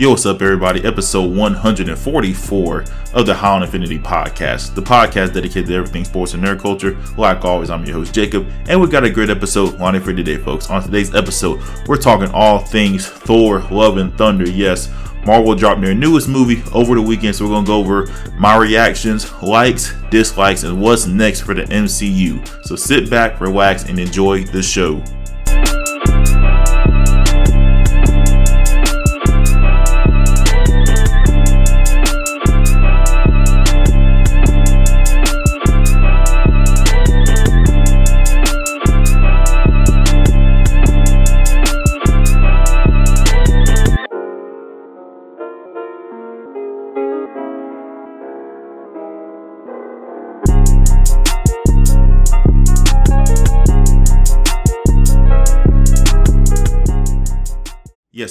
Yo, what's up, everybody? Episode 144 of the on Infinity podcast, the podcast dedicated to everything sports and nerd culture. Like always, I'm your host, Jacob, and we've got a great episode lined for today, folks. On today's episode, we're talking all things Thor, Love, and Thunder. Yes, Marvel dropped their newest movie over the weekend, so we're going to go over my reactions, likes, dislikes, and what's next for the MCU. So sit back, relax, and enjoy the show.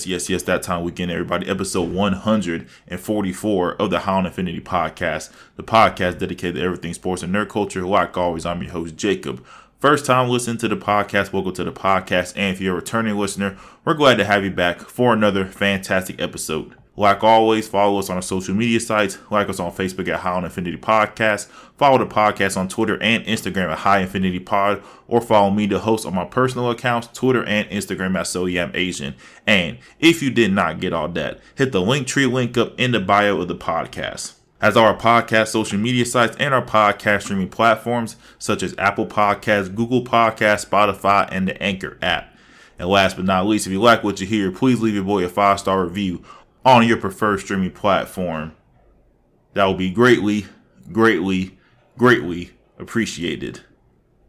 Yes, yes, that time weekend, everybody. Episode 144 of the on Infinity podcast, the podcast dedicated to everything sports and nerd culture. Like always, I'm your host, Jacob. First time listening to the podcast, welcome to the podcast. And if you're a returning listener, we're glad to have you back for another fantastic episode. Like always, follow us on our social media sites. Like us on Facebook at High on Infinity Podcast. Follow the podcast on Twitter and Instagram at High Infinity Pod. Or follow me, the host, on my personal accounts, Twitter and Instagram at So Yam Asian. And if you did not get all that, hit the link tree link up in the bio of the podcast. As our podcast social media sites and our podcast streaming platforms such as Apple Podcasts, Google Podcasts, Spotify, and the Anchor app. And last but not least, if you like what you hear, please leave your boy a five star review on your preferred streaming platform. That will be greatly, greatly, greatly appreciated.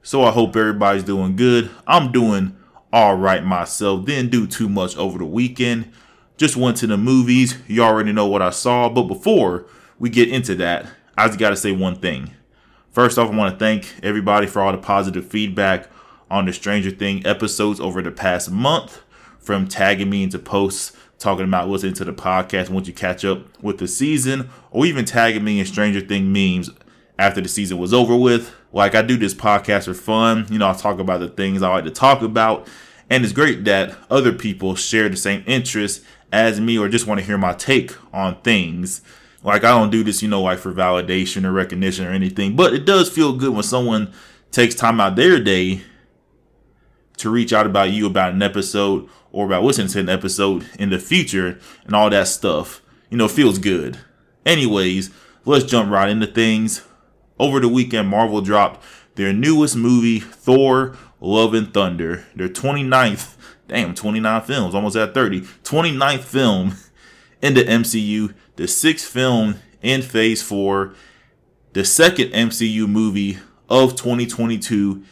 So I hope everybody's doing good. I'm doing all right myself. Didn't do too much over the weekend. Just went to the movies. You already know what I saw. But before we get into that, I just got to say one thing. First off, I want to thank everybody for all the positive feedback on the Stranger Thing episodes over the past month, from tagging me into posts talking about listening to the podcast once you catch up with the season, or even tagging me in Stranger Thing memes after the season was over with. Like I do this podcast for fun. You know, I talk about the things I like to talk about. And it's great that other people share the same interests as me or just want to hear my take on things. Like I don't do this, you know, like for validation or recognition or anything, but it does feel good when someone takes time out their day to reach out about you about an episode or about listening to an episode in the future and all that stuff. You know, feels good. Anyways, let's jump right into things. Over the weekend, Marvel dropped their newest movie, Thor Love and Thunder, their 29th, damn, 29 films, almost at 30, 29th film in the MCU, the sixth film in Phase 4, the second MCU movie of 2022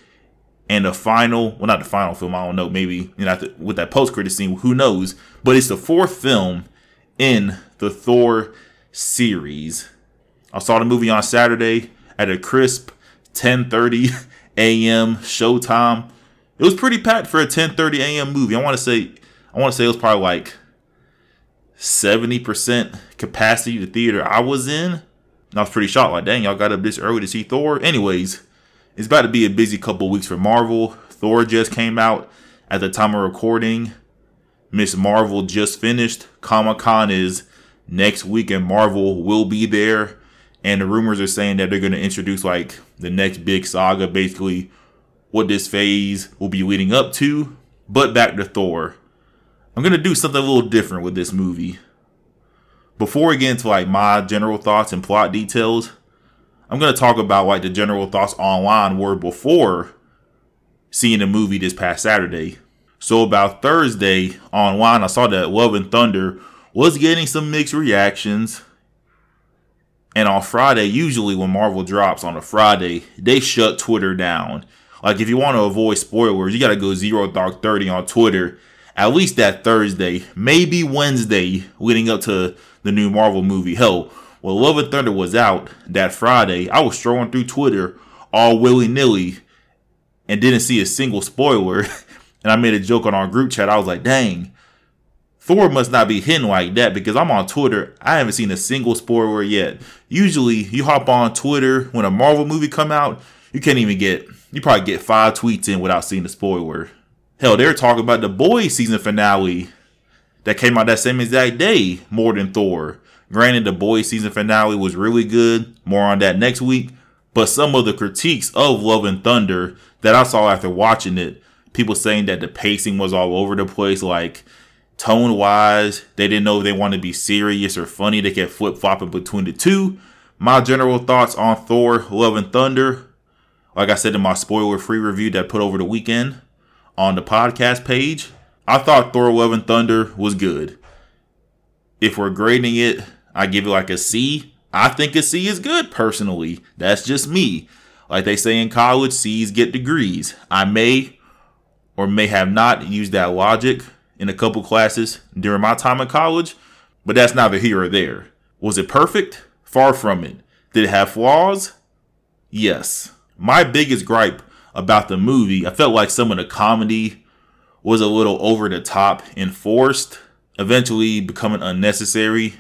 and the final, well, not the final film, I don't know, maybe you know with that post credit scene, who knows? But it's the fourth film in the Thor series. I saw the movie on Saturday at a crisp 10:30 a.m. showtime. It was pretty packed for a 10:30 a.m. movie. I want to say, I want to say it was probably like 70% capacity the theater I was in. And I was pretty shocked, like, dang, y'all got up this early to see Thor. Anyways, it's about to be a busy couple weeks for Marvel. Thor just came out at the time of recording. Ms. Marvel just finished. Comic Con is next week, and Marvel will be there. And the rumors are saying that they're going to introduce like the next big saga, basically what this phase will be leading up to. But back to Thor. I'm going to do something a little different with this movie. Before we get into like my general thoughts and plot details, I'm going to talk about like the general thoughts online were before seeing the movie this past Saturday. So about Thursday online, I saw that Love and Thunder was getting some mixed reactions. And on Friday, usually when Marvel drops on a Friday, they shut Twitter down. Like if you want to avoid spoilers, you got to go zero dark 30 on Twitter at least that Thursday, maybe Wednesday leading up to the new Marvel movie. Hell, when Love and Thunder was out that Friday, I was strolling through Twitter all willy nilly and didn't see a single spoiler. and I made a joke on our group chat. I was like, dang, Thor must not be hitting like that because I'm on Twitter. I haven't seen a single spoiler yet. Usually, you hop on Twitter when a Marvel movie come out, you can't even get, you probably get five tweets in without seeing a spoiler. Hell, they're talking about the boys season finale that came out that same exact day more than Thor. Granted, the boys season finale was really good. More on that next week. But some of the critiques of Love and Thunder that I saw after watching it, people saying that the pacing was all over the place, like tone wise, they didn't know if they wanted to be serious or funny. They kept flip flopping between the two. My general thoughts on Thor, Love and Thunder, like I said in my spoiler free review that I put over the weekend on the podcast page, I thought Thor, Love and Thunder was good. If we're grading it I give it like a C. I think a C is good personally. That's just me. Like they say in college, C's get degrees. I may or may have not used that logic in a couple classes during my time in college, but that's neither here or there. Was it perfect? Far from it. Did it have flaws? Yes. My biggest gripe about the movie, I felt like some of the comedy was a little over the top and forced, eventually becoming unnecessary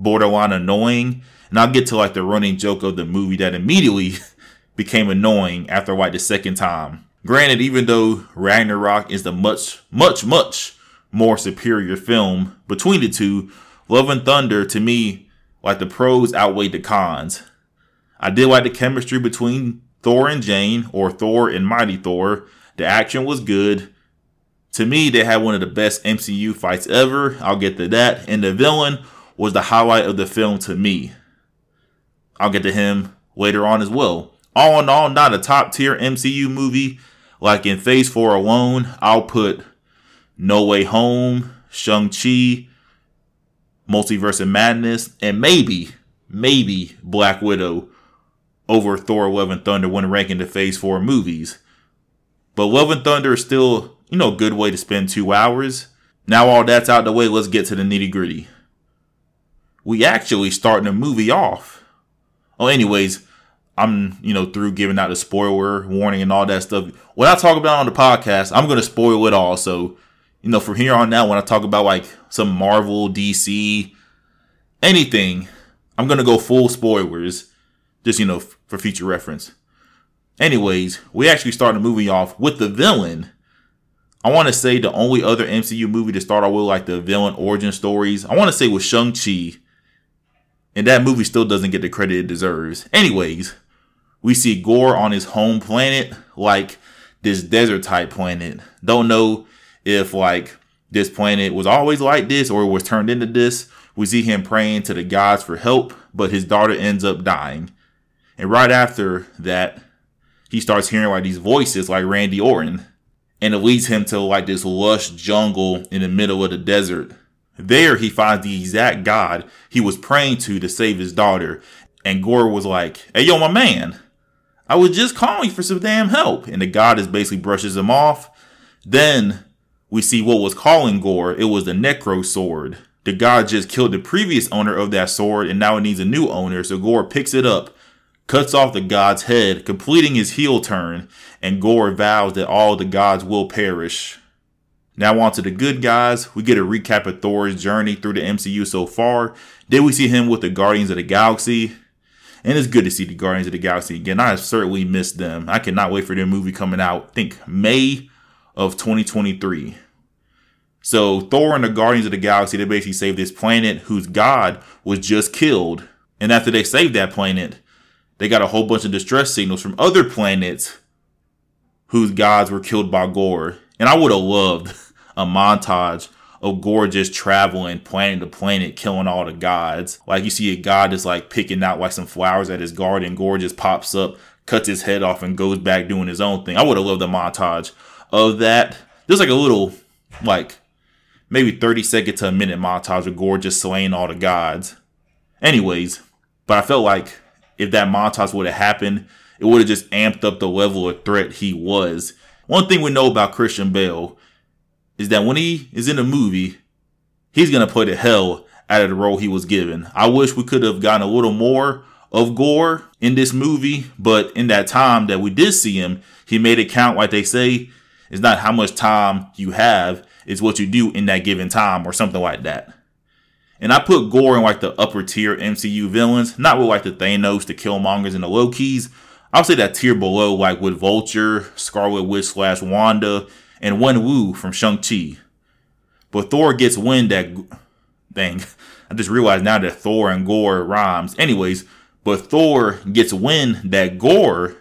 borderline annoying. And I'll get to like the running joke of the movie that immediately became annoying after like the second time. Granted, even though Ragnarok is the much, much, much more superior film between the two, Love and Thunder to me, like the pros outweighed the cons. I did like the chemistry between Thor and Jane, or Thor and Mighty Thor. The action was good. To me, they had one of the best MCU fights ever. I'll get to that. And the villain was the highlight of the film to me. I'll get to him later on as well. All in all, not a top tier MCU movie. Like in Phase 4 alone, I'll put No Way Home, Shang-Chi, Multiverse of Madness, and maybe, maybe Black Widow over Thor Love and Thunder when ranking the Phase 4 movies. But Love and Thunder is still, you know, a good way to spend two hours. Now all that's out the way, let's get to the nitty gritty we actually starting the movie off. Oh, anyways, I'm you know through giving out the spoiler warning and all that stuff. When I talk about on the podcast, I'm gonna spoil it all. So you know from here on out, when I talk about like some Marvel, DC, anything, I'm gonna go full spoilers, just you know f- for future reference. Anyways, we actually start the movie off with the villain. I want to say the only other MCU movie to start off with like the villain origin stories. I want to say was Shang Chi and that movie still doesn't get the credit it deserves. Anyways, we see Gorr on his home planet, like this desert type planet. Don't know if like this planet was always like this or was turned into this. We see him praying to the gods for help, but his daughter ends up dying. And right after that, he starts hearing like these voices like Randy Orton. And it leads him to like this lush jungle in the middle of the desert there he finds the exact God he was praying to to save his daughter. And Gorr was like, Hey, yo, my man, I was just calling for some damn help. And the God is basically brushes him off. Then we see what was calling Gorr. It was the Necro sword. The God just killed the previous owner of that sword and now it needs a new owner. So Gorr picks it up, cuts off the God's head, completing his heel turn. And Gorr vows that all the gods will perish. Now on to the good guys. We get a recap of Thor's journey through the MCU so far. Then we see him with the Guardians of the Galaxy. And it's good to see the Guardians of the Galaxy again. I certainly missed them. I cannot wait for their movie coming out. I think May of 2023. So Thor and the Guardians of the Galaxy, they basically saved this planet whose god was just killed. And after they saved that planet, they got a whole bunch of distress signals from other planets whose gods were killed by Gorr. And I would have loved a montage of gorgeous traveling planet to planet, killing all the gods. Like you see a god that's like picking out like some flowers at his garden. Gorgeous pops up, cuts his head off, and goes back doing his own thing. I would have loved a montage of that. There's like a little, like maybe 30 second to a minute montage of gorgeous slaying all the gods. Anyways, but I felt like if that montage would have happened, it would have just amped up the level of threat he was. One thing we know about Christian Bale is that when he is in a movie, he's gonna play the hell out of the role he was given. I wish we could have gotten a little more of Gorr in this movie, but in that time that we did see him, he made it count like they say. It's not how much time you have, it's what you do in that given time or something like that. And I put Gorr in like the upper tier MCU villains, not with like the Thanos, the Killmongers, and the Lokis. I'll say that tier below, like with Vulture, Scarlet Witch slash Wanda, and Wenwu from Shang-Chi. But Thor gets wind that dang, I just realized now that Thor and Gorr rhymes. Anyways, but Thor gets wind that Gorr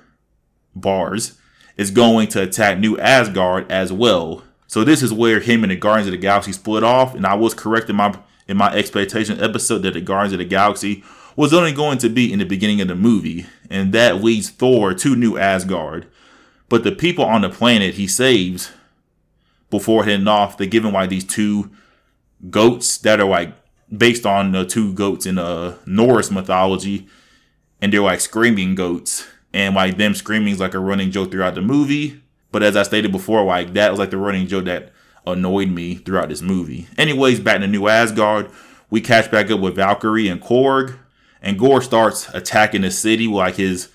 bars is going to attack New Asgard as well. So this is where him and the Guardians of the Galaxy split off, and I was correct in my in my expectation episode that the Guardians of the Galaxy was only going to be in the beginning of the movie, and that leads Thor to New Asgard. But the people on the planet he saves before heading off, they give him like these two goats that are like based on the two goats in uh Norse mythology, and they're like screaming goats, and like them screaming is like a running joke throughout the movie. But as I stated before, like that was like the running joke that annoyed me throughout this movie. Anyways, back to New Asgard, we catch back up with Valkyrie and Korg, and Gorr starts attacking the city with like his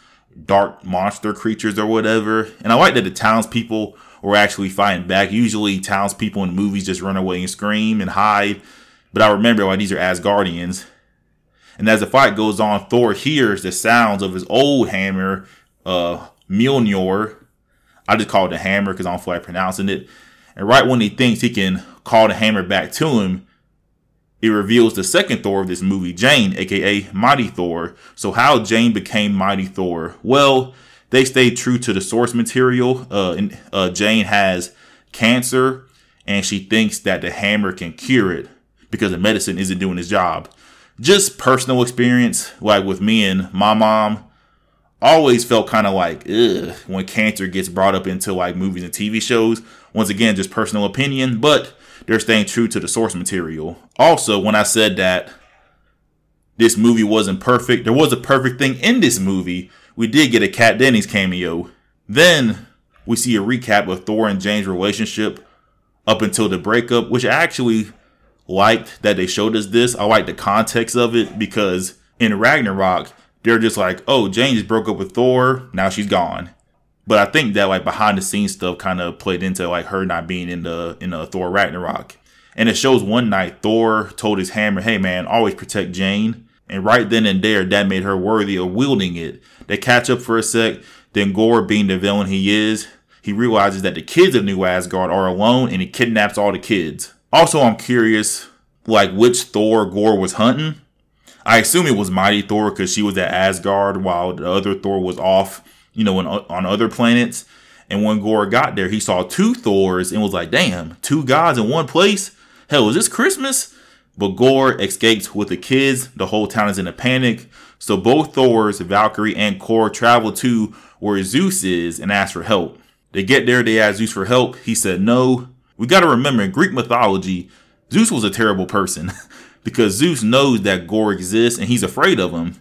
dark monster creatures or whatever. And I like that the townspeople were actually fighting back. Usually, townspeople in movies just run away and scream and hide. But I remember like these are Asgardians. And as the fight goes on, Thor hears the sounds of his old hammer, uh, Mjolnir. I just call it the hammer because I don't feel like pronouncing it. And right when he thinks he can call the hammer back to him, it reveals the second Thor of this movie, Jane, aka Mighty Thor. So how Jane became Mighty Thor? Well, they stayed true to the source material. Uh, and, uh, Jane has cancer, and she thinks that the hammer can cure it because the medicine isn't doing its job. Just personal experience, like with me and my mom, always felt kind of like ugh when cancer gets brought up into like movies and TV shows. Once again, just personal opinion, but they're staying true to the source material. Also, when I said that this movie wasn't perfect, there was a perfect thing in this movie. We did get a Kat Dennings cameo. Then we see a recap of Thor and Jane's relationship up until the breakup, which I actually liked that they showed us this. I like the context of it because in Ragnarok, they're just like, oh, Jane just broke up with Thor, now she's gone. But I think that like behind the scenes stuff kind of played into like her not being in the in the Thor Ragnarok. And it shows one night Thor told his hammer, "Hey man, always protect Jane." And right then and there, that made her worthy of wielding it. They catch up for a sec. Then Gorr, being the villain he is, he realizes that the kids of New Asgard are alone, and he kidnaps all the kids. Also, I'm curious, like which Thor Gorr was hunting. I assume it was Mighty Thor because she was at Asgard while the other Thor was off you know, on other planets. And when Gorr got there, he saw two Thors and was like, damn, two gods in one place? Hell, is this Christmas? But Gorr escapes with the kids. The whole town is in a panic. So both Thors, Valkyrie and Korg, travel to where Zeus is and ask for help. They get there, they ask Zeus for help. He said no. We got to remember in Greek mythology, Zeus was a terrible person because Zeus knows that Gorr exists and he's afraid of him.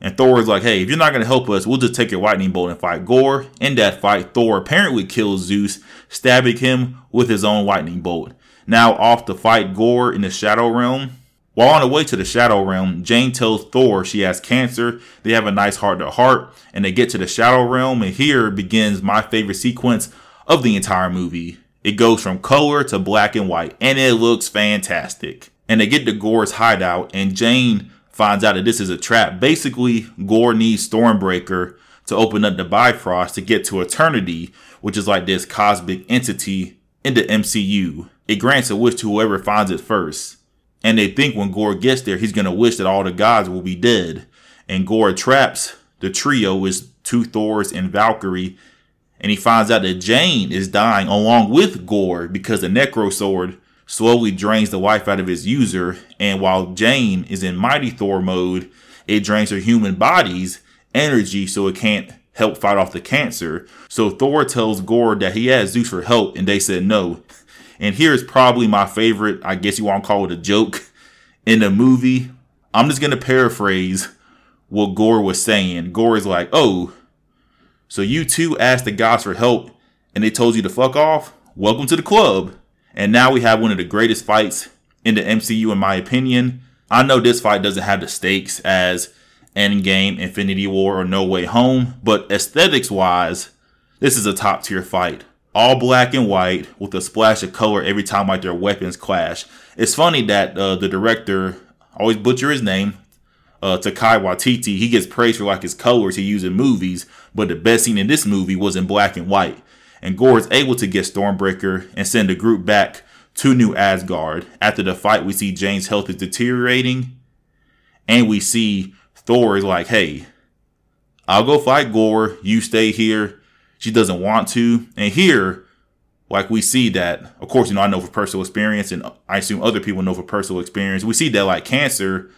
And Thor is like, hey, if you're not to help us, we'll just take your lightning bolt and fight Gorr. In that fight, Thor apparently kills Zeus, stabbing him with his own lightning bolt. Now off to fight Gorr in the Shadow Realm. While on the way to the Shadow Realm, Jane tells Thor she has cancer. They have a nice heart to heart, and they get to the Shadow Realm, and here begins my favorite sequence of the entire movie. It goes from color to black and white, and it looks fantastic. And they get to Gorr's hideout, and Jane finds out that this is a trap. Basically, Gorr needs Stormbreaker to open up the Bifrost to get to Eternity, which is like this cosmic entity in the MCU. It grants a wish to whoever finds it first. And they think when Gorr gets there, he's going to wish that all the gods will be dead. And Gorr traps the trio with two Thors and Valkyrie. And he finds out that Jane is dying along with Gorr because the Necro Sword slowly drains the life out of his user. And while Jane is in Mighty Thor mode, it drains her human body's energy so it can't help fight off the cancer. So Thor tells Gorr that he has Zeus for help, and they said no. And here's probably my favorite, I guess you want to call it a joke, in the movie. I'm just going to paraphrase what Gorr was saying. Gorr is like, oh, so you two asked the gods for help and they told you to fuck off? Welcome to the club. And now we have one of the greatest fights in the MCU, in my opinion. I know this fight doesn't have the stakes as Endgame, Infinity War, or No Way Home, but aesthetics wise, this is a top tier fight. All black and white with a splash of color every time like their weapons clash. It's funny that uh, the director, always butcher his name, uh, Taika Waititi, he gets praised for like his colors he used in movies, but the best scene in this movie was in black and white and Gorr is able to get Stormbreaker and send the group back to New Asgard. After the fight, we see Jane's health is deteriorating, and we see Thor is like, "Hey, I'll go fight Gorr. You stay here." She doesn't want to, and here, like we see that. Of course, you know I know for personal experience, and I assume other people know for personal experience. We see that like cancer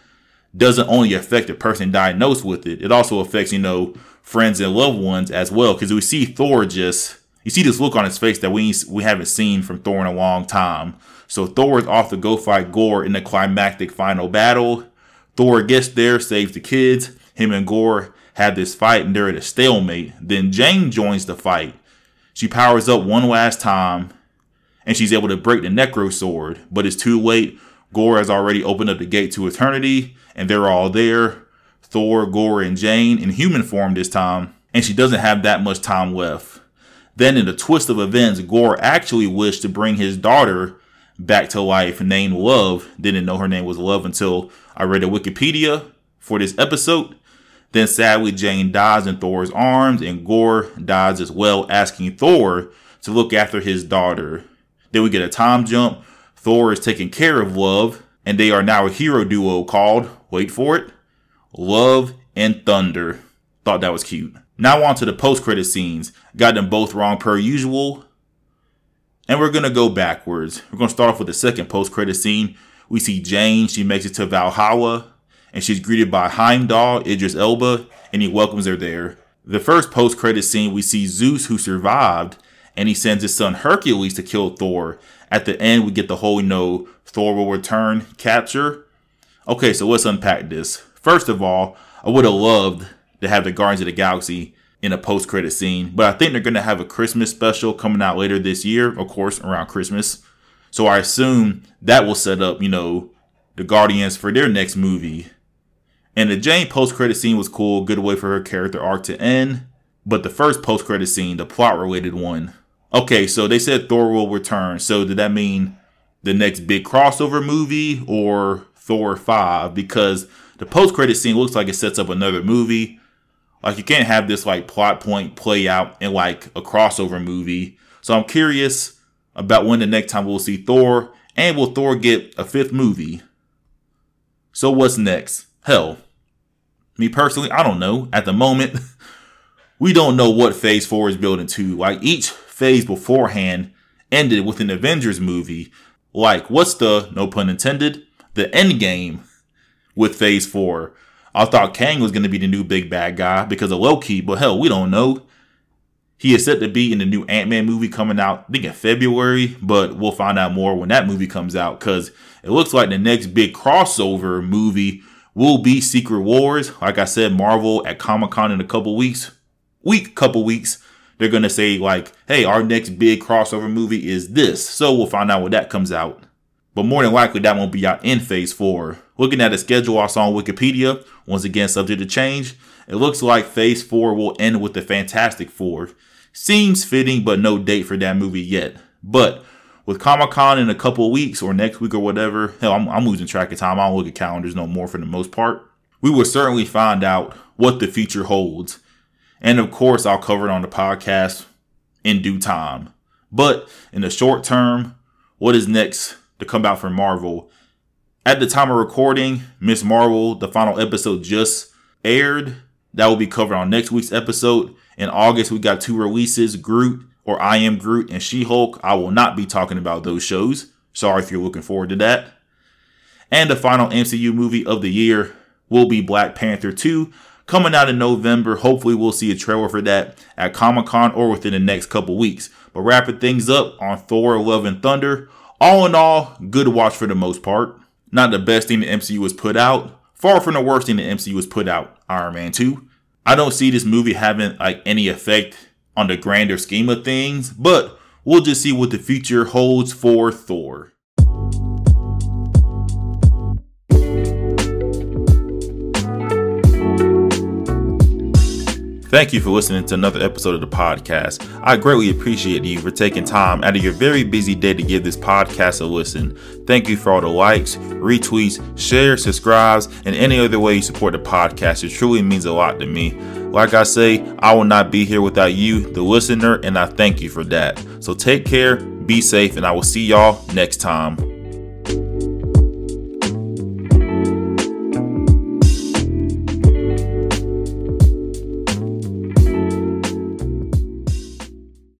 doesn't only affect the person diagnosed with it; it also affects you know friends and loved ones as well. Because we see Thor just you see this look on his face that we we haven't seen from Thor in a long time. So Thor is off to go fight Gorr in the climactic final battle. Thor gets there, saves the kids. Him and Gorr have this fight, and they're at a stalemate. Then Jane joins the fight. She powers up one last time, and she's able to break the Necro Sword, but it's too late. Gorr has already opened up the gate to eternity, and they're all there. Thor, Gorr, and Jane in human form this time, and she doesn't have that much time left. Then, in a twist of events, Gorr actually wished to bring his daughter back to life, named Love. Didn't know her name was Love until I read a Wikipedia for this episode. Then, sadly, Jane dies in Thor's arms, and Gorr dies as well, asking Thor to look after his daughter. Then we get a time jump. Thor is taking care of Love, and they are now a hero duo called, wait for it, Love and Thunder. Thought that was cute. Now on to the post-credit scenes. Got them both wrong per usual. And we're gonna go backwards. We're gonna start off with the second post-credit scene. We see Jane, she makes it to Valhalla, and she's greeted by Heimdall, Idris Elba, and he welcomes her there. The first post-credit scene, we see Zeus who survived, and he sends his son Hercules to kill Thor. At the end, we get the whole, know, Thor will return capture. Okay, so let's unpack this. First of all, I would have loved to have the Guardians of the Galaxy in a post credit scene, but I think they're going to have a Christmas special coming out later this year, of course, around Christmas. So I assume that will set up, you know, the Guardians for their next movie. And the Jane post credit scene was cool, good way for her character arc to end. But the first post credit scene, the plot related one. Okay, so they said Thor will return. So did that mean the next big crossover movie or Thor 5? Because the post credit scene looks like it sets up another movie. Like you can't have this like plot point play out in like a crossover movie. So I'm curious about when the next time we'll see Thor and will Thor get a fifth movie? So what's next? Hell, me personally, I don't know. At the moment, we don't know what phase 4 is building to. Like each phase beforehand ended with an Avengers movie. Like what's the no pun intended, the end game with Phase 4. I thought Kang was going to be the new big bad guy because of Loki, but hell, we don't know. He is set to be in the new Ant Man movie coming out, I think in February, but we'll find out more when that movie comes out because it looks like the next big crossover movie will be Secret Wars. Like I said, Marvel at Comic Con in a couple weeks, week, couple weeks, they're going to say, like, hey, our next big crossover movie is this. So we'll find out when that comes out. But more than likely, that won't be out in phase four. Looking at the schedule I saw on Wikipedia, once again subject to change, it looks like Phase 4 will end with the Fantastic Four. Seems fitting, but no date for that movie yet. But with Comic Con in a couple weeks or next week or whatever, hell, I'm, I'm losing track of time. I don't look at calendars no more for the most part. We will certainly find out what the future holds. And of course, I'll cover it on the podcast in due time. But in the short term, what is next to come out from Marvel at the time of recording, Ms. Marvel, the final episode just aired. That will be covered on next week's episode. In August, we got two releases Groot or I Am Groot and She Hulk. I will not be talking about those shows. Sorry if you're looking forward to that. And the final MCU movie of the year will be Black Panther 2 coming out in November. Hopefully, we'll see a trailer for that at Comic Con or within the next couple weeks. But wrapping things up on Thor Love and Thunder, all in all, good watch for the most part not the best thing the MCU has put out. Far from the worst thing the MCU has put out, Iron Man 2. I don't see this movie having like any effect on the grander scheme of things, but we'll just see what the future holds for Thor. Thank you for listening to another episode of the podcast. I greatly appreciate you for taking time out of your very busy day to give this podcast a listen. Thank you for all the likes, retweets, shares, subscribes, and any other way you support the podcast. It truly means a lot to me. Like I say, I will not be here without you, the listener, and I thank you for that. So take care Be safe, and I will see y'all next time.